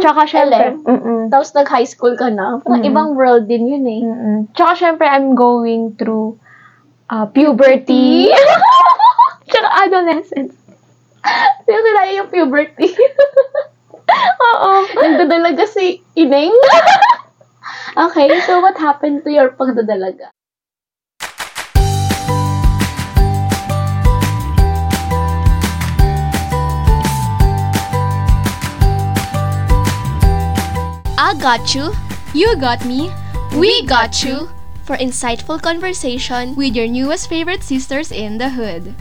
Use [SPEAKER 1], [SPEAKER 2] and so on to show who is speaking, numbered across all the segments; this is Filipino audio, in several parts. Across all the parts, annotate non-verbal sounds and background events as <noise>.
[SPEAKER 1] Tsaka syempre,
[SPEAKER 2] LM,
[SPEAKER 1] mm-mm.
[SPEAKER 2] tapos nag-high school ka na. Parang
[SPEAKER 1] Mm.
[SPEAKER 2] ibang world din yun eh.
[SPEAKER 1] Mm-mm. Tsaka syempre, I'm going through uh, puberty. <laughs> Tsaka adolescence.
[SPEAKER 2] Pero nila yung puberty. <laughs>
[SPEAKER 1] Oo.
[SPEAKER 2] Nagdadalaga si Ineng. <laughs> okay, so what happened to your pagdadalaga?
[SPEAKER 3] I got you, you got me, we got you for insightful conversation with your newest favorite sisters in the hood.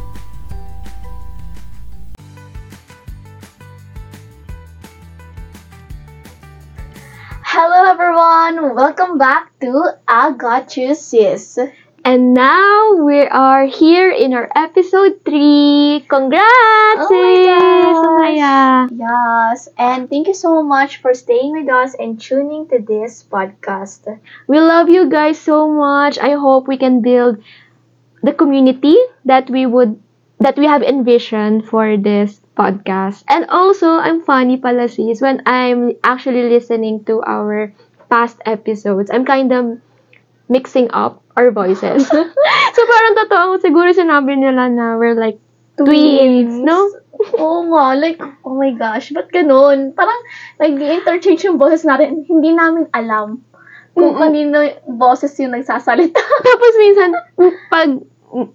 [SPEAKER 2] Hello everyone! Welcome back to I Got You Sis.
[SPEAKER 1] And now we are here in our episode 3. Congrats!
[SPEAKER 2] Oh my gosh. Yes, and thank you so much for staying with us and tuning to this podcast.
[SPEAKER 1] We love you guys so much. I hope we can build the community that we would that we have envisioned for this podcast. And also, I'm funny pala sis when I'm actually listening to our past episodes. I'm kind of mixing up our voices. <laughs> so parang totoo, siguro sinabi nila na we're like twins, no? <laughs>
[SPEAKER 2] Oo nga, like, oh my gosh, ba't ganun? Parang nag-interchange yung boses natin, hindi namin alam kung
[SPEAKER 1] Mm-mm.
[SPEAKER 2] kanino boses yung nagsasalita. <laughs>
[SPEAKER 1] Tapos minsan, pag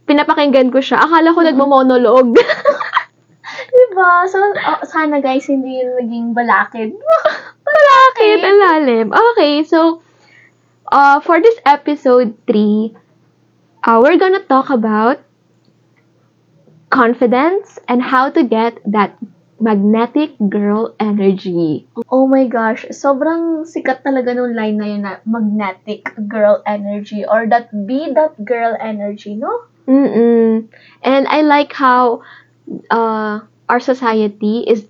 [SPEAKER 1] pinapakinggan ko siya, akala ko nagmo-monologue.
[SPEAKER 2] diba? So, oh, sana guys, hindi yun maging balakid.
[SPEAKER 1] Bakit? Ang lalim. Okay, so, uh, for this episode 3, uh, we're gonna talk about confidence and how to get that magnetic girl energy.
[SPEAKER 2] Oh my gosh, sobrang sikat talaga nung line na yun na magnetic girl energy or that be that girl energy, no?
[SPEAKER 1] Mm-mm. And I like how uh, our society is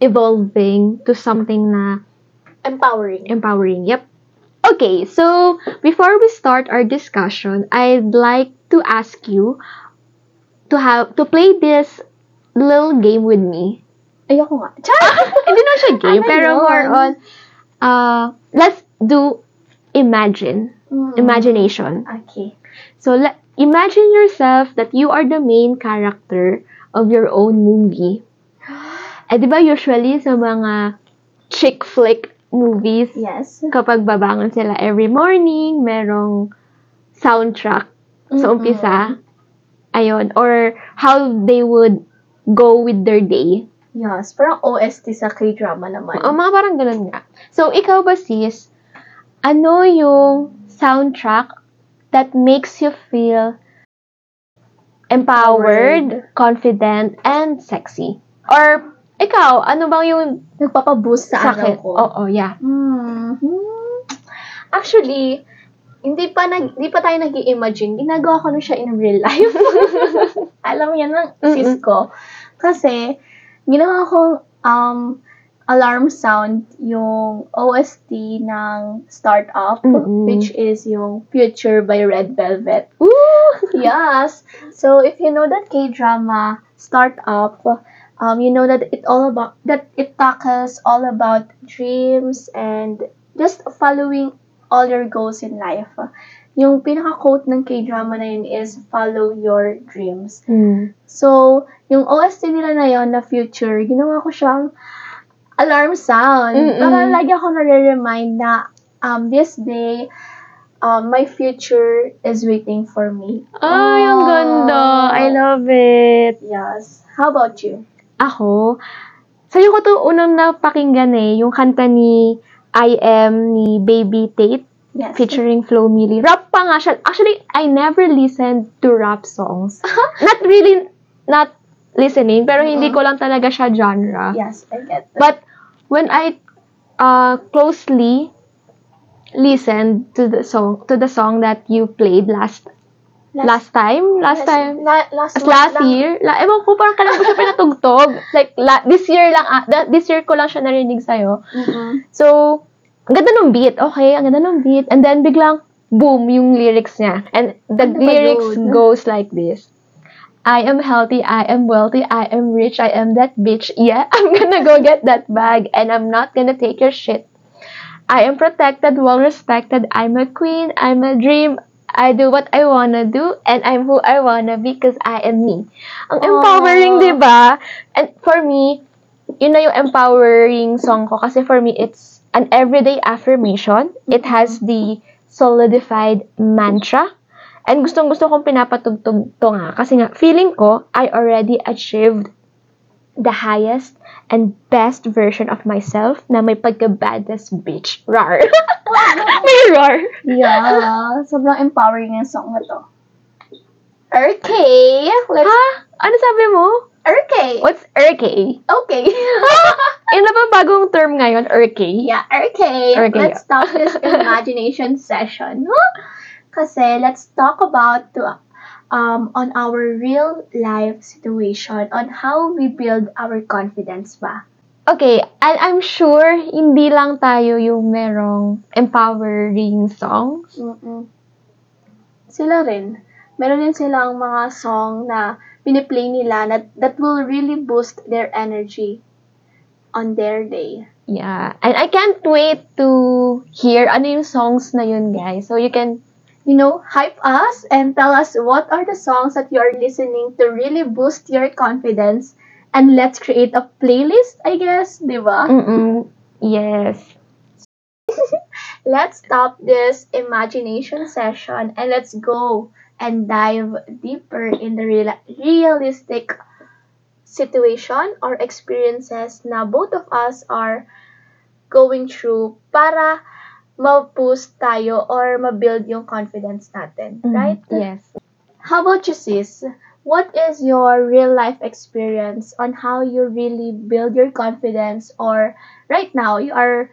[SPEAKER 1] evolving to something na
[SPEAKER 2] Empowering.
[SPEAKER 1] empowering. Yep. Okay, so before we start our discussion, I'd like to ask you to have to play this little game with me.
[SPEAKER 2] Ayoko nga. Char! <laughs>
[SPEAKER 1] Hindi na siya game,
[SPEAKER 2] Ano
[SPEAKER 1] pero
[SPEAKER 2] yun?
[SPEAKER 1] more on uh let's do imagine,
[SPEAKER 2] Mm.
[SPEAKER 1] imagination.
[SPEAKER 2] Okay.
[SPEAKER 1] So let imagine yourself that you are the main character of your own movie. <gasps> Eh, di ba usually sa mga chick flick movies,
[SPEAKER 2] Yes.
[SPEAKER 1] kapag babangon sila every morning, merong soundtrack sa
[SPEAKER 2] Mm-mm.
[SPEAKER 1] umpisa. Ayun. Or how they would go with their day.
[SPEAKER 2] Yes, parang OST sa K-drama naman.
[SPEAKER 1] O, mga parang ganun nga. So, ikaw ba sis, ano yung soundtrack that makes you feel empowered, confident, and sexy? Or, ikaw, ano bang yung
[SPEAKER 2] Nagpapaboost sa araw
[SPEAKER 1] sakit?
[SPEAKER 2] ko.
[SPEAKER 1] Oo, yeah.
[SPEAKER 2] Hmm. Actually, hindi pa nag hindi pa tayo nag-imagine. Ginagawa ko na siya in real life. <laughs> Alam yan ng sis ko. Kasi, ginawa kong um, alarm sound yung OST ng Startup,
[SPEAKER 1] Mm-mm.
[SPEAKER 2] which is yung Future by Red Velvet.
[SPEAKER 1] Woo! <laughs>
[SPEAKER 2] yes. So if you know that K-drama startup, um, you know that it all about that it tackles all about dreams and just following all your goals in life. Yung pinaka-quote ng K-drama na yun is follow your dreams.
[SPEAKER 1] Mm.
[SPEAKER 2] So, yung OST nila na yun, na future, ginawa ko siyang alarm sound.
[SPEAKER 1] Mm-mm.
[SPEAKER 2] Para lagi ako nare-remind na um, this day, um, my future is waiting for me.
[SPEAKER 1] Ay, ang
[SPEAKER 2] Ah.
[SPEAKER 1] ganda. I love it.
[SPEAKER 2] Yes. How about you?
[SPEAKER 1] Ako, sa'yo ko to unang napakinggan eh, yung kanta ni I Am ni Baby Tate
[SPEAKER 2] Yes.
[SPEAKER 1] featuring Flo Milli. Rap pa nga siya. Actually, I never listened to rap songs. <laughs> not really, not listening, pero hindi ko lang talaga siya genre.
[SPEAKER 2] Yes, I get that.
[SPEAKER 1] But when I uh, closely listened to the song to the song that you played last last time, last time,
[SPEAKER 2] La- last,
[SPEAKER 1] last
[SPEAKER 2] lang.
[SPEAKER 1] year, la, ewan ko, parang kailan ko siya pinatugtog. <laughs> like, la, this year lang, that- this year ko lang siya narinig sa'yo.
[SPEAKER 2] Mm-mm.
[SPEAKER 1] So, ang ganda ng beat, okay, ang ganda ng beat. And then, biglang, boom, yung lyrics niya. And the
[SPEAKER 2] Ano
[SPEAKER 1] lyrics goes like this. I am healthy, I am wealthy, I am rich, I am that bitch. Yeah, <laughs> I'm gonna go get that bag and I'm not gonna take your shit. I am protected, well respected, I'm a queen, I'm a dream, I do what I wanna do, and I'm who I wanna be because I am me. Ang empowering, di ba? And for me, yun na yung empowering song ko kasi for me, it's an everyday affirmation. It has the solidified mantra. And gustong gusto kong pinapatugtog to nga. Kasi nga, feeling ko, I already achieved the highest and best version of myself na may pagka-badass bitch. Rar. <laughs> may rar.
[SPEAKER 2] Yeah, sobrang empowering yung song na to. Okay, let's...
[SPEAKER 1] Ha? Ano sabi mo?
[SPEAKER 2] Okay.
[SPEAKER 1] What's RK?
[SPEAKER 2] Okay. <laughs>
[SPEAKER 1] Yun na ba bagong term ngayon, RK?
[SPEAKER 2] yeah, okay.
[SPEAKER 1] Okay.
[SPEAKER 2] Let's stop this imagination session. Kasi let's talk about to, um, on our real life situation, on how we build our confidence ba.
[SPEAKER 1] Okay, and I'm sure hindi lang tayo yung merong empowering songs.
[SPEAKER 2] mm Sila rin. Meron din silang mga song na piniplay nila na, that will really boost their energy on their day.
[SPEAKER 1] Yeah. And I can't wait to hear ano yung songs na yun, guys. So you can,
[SPEAKER 2] You know, hype us and tell us what are the songs that you are listening to really boost your confidence. And let's create a playlist, I guess, di ba?
[SPEAKER 1] mm yes. <laughs>
[SPEAKER 2] Let's stop this imagination session and let's go and dive deeper in the real- realistic situation or experiences na both of us are going through para ma-boost tayo or ma-build yung confidence natin, mm, right?
[SPEAKER 1] Yes.
[SPEAKER 2] How about you, sis? What is your real life experience on how you really build your confidence or right now you are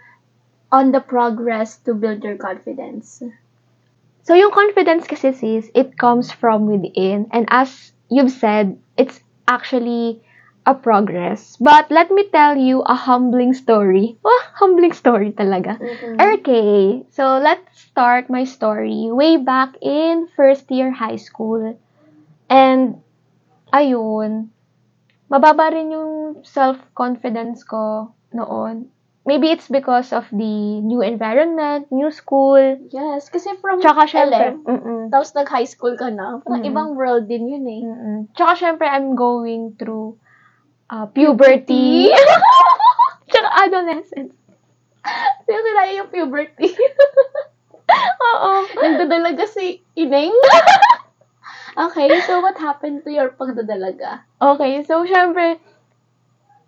[SPEAKER 2] on the progress to build your confidence?
[SPEAKER 1] So yung confidence kasi sis, it comes from within. And as you've said, it's actually a progress. But let me tell you a humbling story. Oh, humbling story talaga. Okay, so let's start my story way back in first year high school. And, ayun, mababa rin yung self-confidence ko noon. Maybe it's because of the new environment, new school,
[SPEAKER 2] Yes, kasi from
[SPEAKER 1] tsaka syempre,
[SPEAKER 2] LM,
[SPEAKER 1] mm-mm,
[SPEAKER 2] tapos nag-high school ka na, parang
[SPEAKER 1] Mm-mm.
[SPEAKER 2] ibang world din yun eh.
[SPEAKER 1] mm-mm. Tsaka syempre, I'm going through uh, puberty. <laughs> tsaka adolescence.
[SPEAKER 2] Kasi sinaya yung puberty. <laughs>
[SPEAKER 1] Oo.
[SPEAKER 2] Nagdadalaga si Ineng. <laughs> okay, so what happened to your pagdadalaga?
[SPEAKER 1] Okay, so syempre,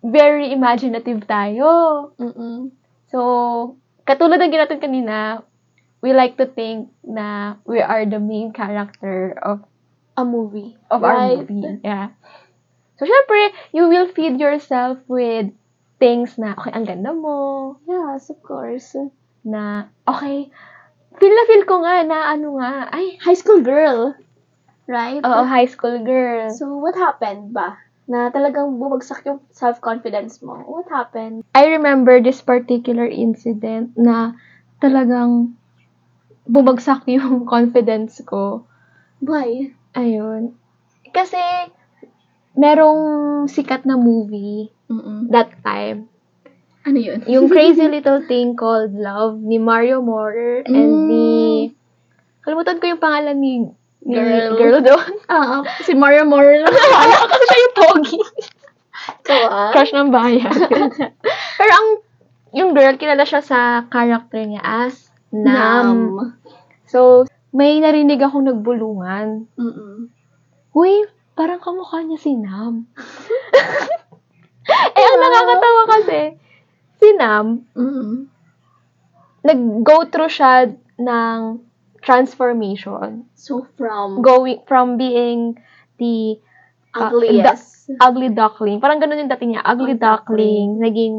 [SPEAKER 1] very imaginative tayo.
[SPEAKER 2] Mm-mm.
[SPEAKER 1] So, katulad ng ginatun kanina, we like to think na we are the main character of
[SPEAKER 2] A movie.
[SPEAKER 1] of our
[SPEAKER 2] Right.
[SPEAKER 1] movie. Yeah. So, syempre, you will feed yourself with things na, okay, ang ganda mo,
[SPEAKER 2] Yes, of course.
[SPEAKER 1] na, okay, feel na feel ko nga na, ano nga, ay,
[SPEAKER 2] High school girl. Right?
[SPEAKER 1] oo, high school girl.
[SPEAKER 2] So, what happened ba? Na talagang bumagsak yung self-confidence mo. What happened?
[SPEAKER 1] I remember this particular incident na talagang bumagsak <laughs> yung confidence ko.
[SPEAKER 2] Why?
[SPEAKER 1] Ayun. Kasi, merong sikat na movie
[SPEAKER 2] Mm-mm.
[SPEAKER 1] that time.
[SPEAKER 2] Ano yun?
[SPEAKER 1] Yung Crazy <laughs> Little Thing Called Love ni Mario Morer and
[SPEAKER 2] Mm.
[SPEAKER 1] ni... Kalimutan ko yung pangalan ni, ni
[SPEAKER 2] Girl.
[SPEAKER 1] girl doon. <laughs>
[SPEAKER 2] Ah, si Mario. <laughs>
[SPEAKER 1] Akala ko kasi siya yung pogi.
[SPEAKER 2] Ikaw ah.
[SPEAKER 1] Crush ng bayan. Pero ang yung girl, kilala siya sa character niya as Nam. So, may narinig akong nagbulungan.
[SPEAKER 2] Mm-mm.
[SPEAKER 1] Uy, parang kamukha niya si Nam. <laughs> eh, ang nakakatawa kasi, si Nam,
[SPEAKER 2] Mm-mm.
[SPEAKER 1] nag-go through siya ng transformation.
[SPEAKER 2] So, from
[SPEAKER 1] Going from being the uh,
[SPEAKER 2] ugliest,
[SPEAKER 1] ugly duckling. Parang ganun yung dating niya. Ugly
[SPEAKER 2] Ang
[SPEAKER 1] duckling. Naging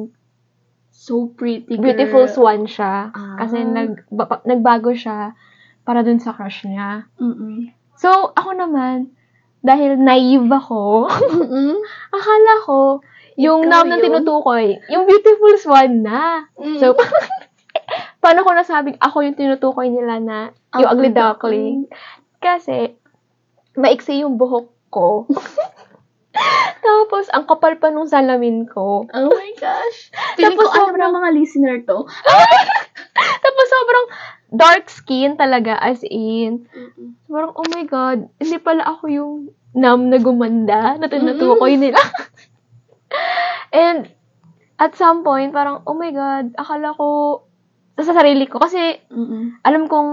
[SPEAKER 2] so pretty girl.
[SPEAKER 1] beautiful swan siya.
[SPEAKER 2] Ah.
[SPEAKER 1] Kasi nag, ba- nagbago siya para dun sa crush niya.
[SPEAKER 2] Mm-mm.
[SPEAKER 1] So, ako naman, dahil naive ako,
[SPEAKER 2] Mm-mm.
[SPEAKER 1] akala ko, yung
[SPEAKER 2] Ikaw
[SPEAKER 1] nam na tinutukoy, yung beautiful swan na.
[SPEAKER 2] Mm.
[SPEAKER 1] So, <laughs> paano ko nasabing ako yung tinutukoy nila na yung ugly
[SPEAKER 2] Ugly
[SPEAKER 1] duckling? Kasi, maiksi yung buhok ko. <laughs> Tapos, ang kapal pa nung salamin ko.
[SPEAKER 2] Oh my gosh. <laughs> Feeling
[SPEAKER 1] Tapos
[SPEAKER 2] ko
[SPEAKER 1] sobrang-
[SPEAKER 2] ng mga listener to.
[SPEAKER 1] Tapos, sobrang dark skin talaga, as in. Parang, oh my God, hindi pala ako yung nam na gumanda, na tinutukoy nila. <laughs> And, at some point, parang, oh my God, akala ko, sa sarili ko, kasi,
[SPEAKER 2] Mm-mm.
[SPEAKER 1] alam kong,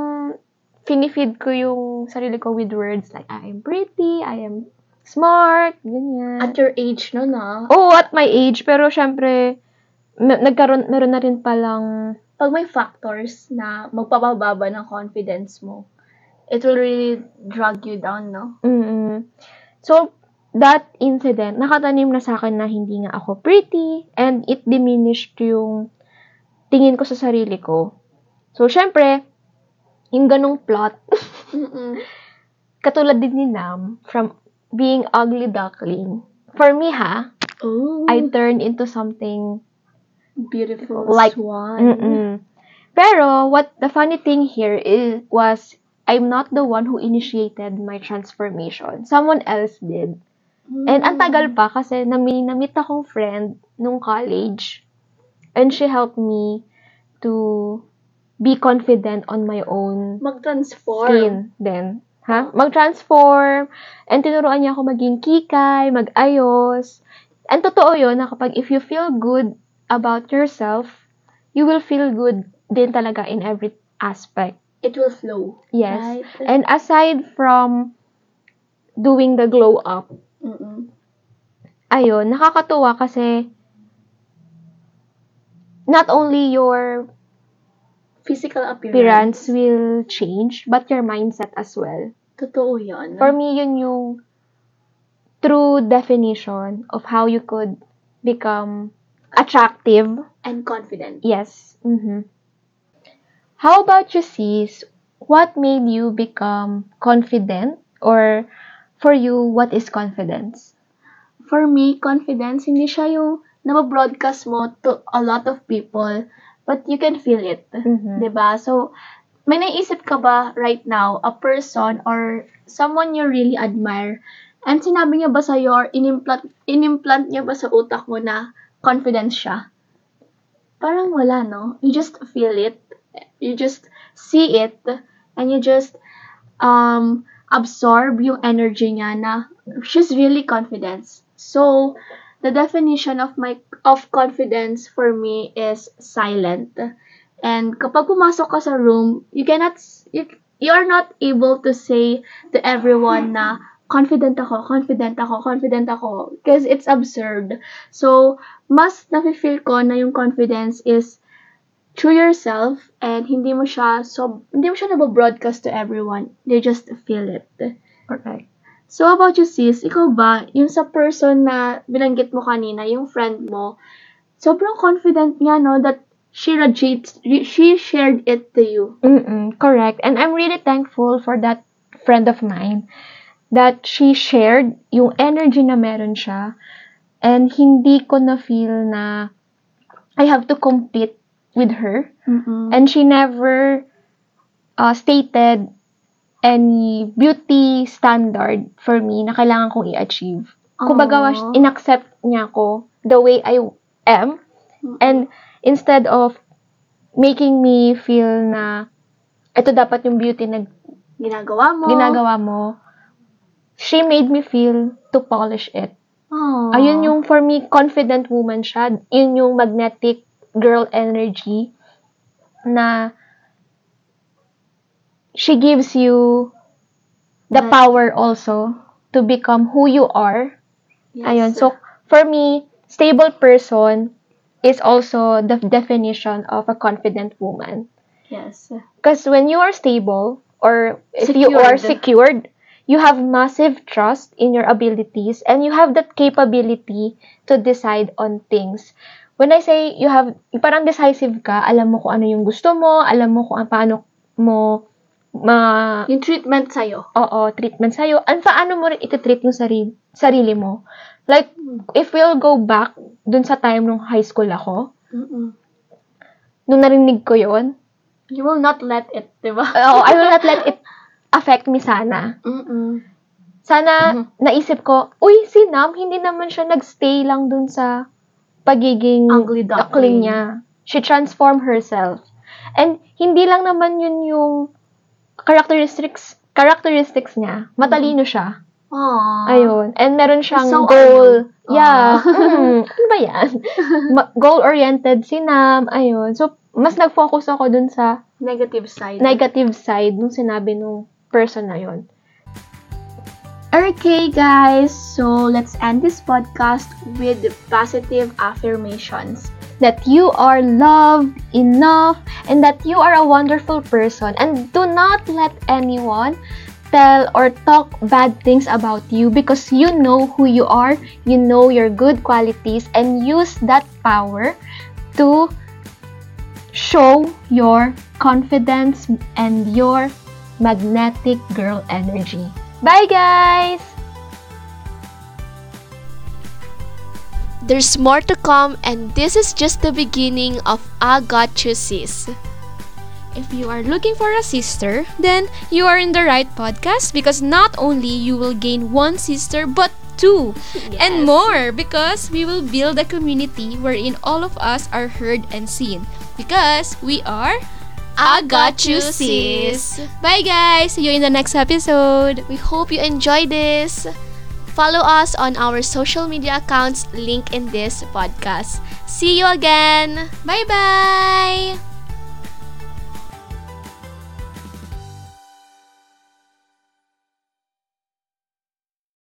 [SPEAKER 1] finifeed ko yung sarili ko with words like, I am pretty, I am smart, ganyan.
[SPEAKER 2] At your age no na.
[SPEAKER 1] Oo, at my age, pero syempre, me- nagkaroon, meron na rin palang,
[SPEAKER 2] Pag may factors na magpapababa ng confidence mo, it will really drag you down, no?
[SPEAKER 1] mm So, that incident, nakatanim na sa akin na hindi nga ako pretty, and it diminished yung tingin ko sa sarili ko. So, syempre, yung ganong plot,
[SPEAKER 2] Mm-mm. <laughs>
[SPEAKER 1] katulad din ni Nam, from being ugly duckling, for me ha,
[SPEAKER 2] Oh,
[SPEAKER 1] I turned into something
[SPEAKER 2] beautiful
[SPEAKER 1] like-
[SPEAKER 2] swan.
[SPEAKER 1] Mm-mm. Pero, what the funny thing here is, was, I'm not the one who initiated my transformation. Someone else did. And ang tagal pa kasi nami namit akong friend nung college. And she helped me to be confident on my own
[SPEAKER 2] Mag-transform.
[SPEAKER 1] skin then. Ha? Mag-transform. And tinuruan niya ako maging kikay, mag-ayos. And totoo yun na kapag if you feel good about yourself, you will feel good din talaga in every aspect.
[SPEAKER 2] It will flow.
[SPEAKER 1] Yes.
[SPEAKER 2] Right?
[SPEAKER 1] And aside from doing the glow up,
[SPEAKER 2] Mm-mm.
[SPEAKER 1] ayun, nakakatuwa kasi not only your
[SPEAKER 2] Physical appearance.
[SPEAKER 1] appearance will change, but your mindset as well.
[SPEAKER 2] Totoo yun.
[SPEAKER 1] For me, yun yung true definition of how you could become attractive.
[SPEAKER 2] and confident.
[SPEAKER 1] Yes. hmm How about you, sis? What made you become confident? Or for you, what is confidence?
[SPEAKER 2] For me, confidence, hindi siya yung nababroadcast mo to a lot of people, but you can feel it.
[SPEAKER 1] Mhm.
[SPEAKER 2] 'Di ba? So, may naisip ka ba right now, a person or someone you really admire, and sinabi niya ba sa'yo or inimplant, inimplant niya ba sa utak mo na confidence siya? Parang wala, no? You just feel it. You just see it. And you just um, absorb yung energy niya na she's really confident. So, the definition of my of confidence for me is silent. And kapag pumasok ka sa room, you cannot, you, you are not able to say to everyone na confident ako, confident ako, confident ako. Because it's absurd. So, mas nafe-feel ko na yung confidence is through yourself and hindi mo siya so hindi mo siya nabobroadcast to everyone. They just feel it.
[SPEAKER 1] Correct.
[SPEAKER 2] So, about you, sis? Ikaw ba, yung sa person na binanggit mo kanina, yung friend mo, sobrang confident niya, no, that she radiates, she shared it to you.
[SPEAKER 1] Mm-mm, correct. And I'm really thankful for that friend of mine that she shared yung energy na meron siya and hindi ko na feel na I have to compete with her.
[SPEAKER 2] Mm-mm.
[SPEAKER 1] And she never uh, stated any beauty standard for me na kailangan kong i-achieve. Kumbaga,
[SPEAKER 2] Aww.
[SPEAKER 1] inaccept niya ako the way I am. And instead of making me feel na ito dapat yung beauty na
[SPEAKER 2] Ginagawa mo.
[SPEAKER 1] ginagawa mo, she made me feel to polish it.
[SPEAKER 2] Aww.
[SPEAKER 1] Ayun yung, for me, confident woman siya. Yun yung magnetic girl energy na she gives you the power also to become who you are.
[SPEAKER 2] Yes.
[SPEAKER 1] Ayun. So, for me, stable person is also the definition of a confident woman.
[SPEAKER 2] Yes.
[SPEAKER 1] Because when you are stable, or if you are secured, you have massive trust in your abilities and you have that capability to decide on things. When I say you have, parang decisive ka, alam mo kung ano yung gusto mo, alam mo kung paano mo ma
[SPEAKER 2] Yung treatment sa'yo.
[SPEAKER 1] oo, treatment sa'yo, and paano mo rin iti-treat yung sarili, sarili mo. Like, if we'll go back dun sa time nung high school ako,
[SPEAKER 2] Mm-mm.
[SPEAKER 1] nung narinig ko yon
[SPEAKER 2] You will not let it, di ba? <laughs>
[SPEAKER 1] oh, I will not let it affect me sana.
[SPEAKER 2] Mm-mm.
[SPEAKER 1] sana
[SPEAKER 2] Mhm.
[SPEAKER 1] naisip ko, uy, si Nam, hindi naman siya nagstay lang dun sa pagiging
[SPEAKER 2] Ugly duckling.
[SPEAKER 1] niya. She transformed herself. And hindi lang naman yun yung characteristics characteristics niya. Matalino siya.
[SPEAKER 2] Aww.
[SPEAKER 1] Ayun. And meron siyang
[SPEAKER 2] So,
[SPEAKER 1] goal.
[SPEAKER 2] ano?
[SPEAKER 1] Yeah. Mm, <laughs> ano ba yan? Ma- goal-oriented si Nam. Ayun. So, mas nag-focus ako dun sa
[SPEAKER 2] Negative side.
[SPEAKER 1] negative side nung sinabi nung person na yun.
[SPEAKER 2] Okay, guys. So, let's end this podcast with positive affirmations.
[SPEAKER 1] That you are loved enough and that you are a wonderful person. And do not let anyone tell or talk bad things about you because you know who you are, you know your good qualities, and use that power to show your confidence and your magnetic girl energy. Bye, guys!
[SPEAKER 3] There's more to come, and this is just the beginning of I Got You Sis. If you are looking for a sister, then you are in the right podcast because not only you will gain one sister but two and more because we will build a community wherein all of us are heard and seen because we are I got you sis. Bye guys. See you in the next episode. We hope you enjoy this. Follow us on our social media accounts link in this podcast. See you again. Bye bye.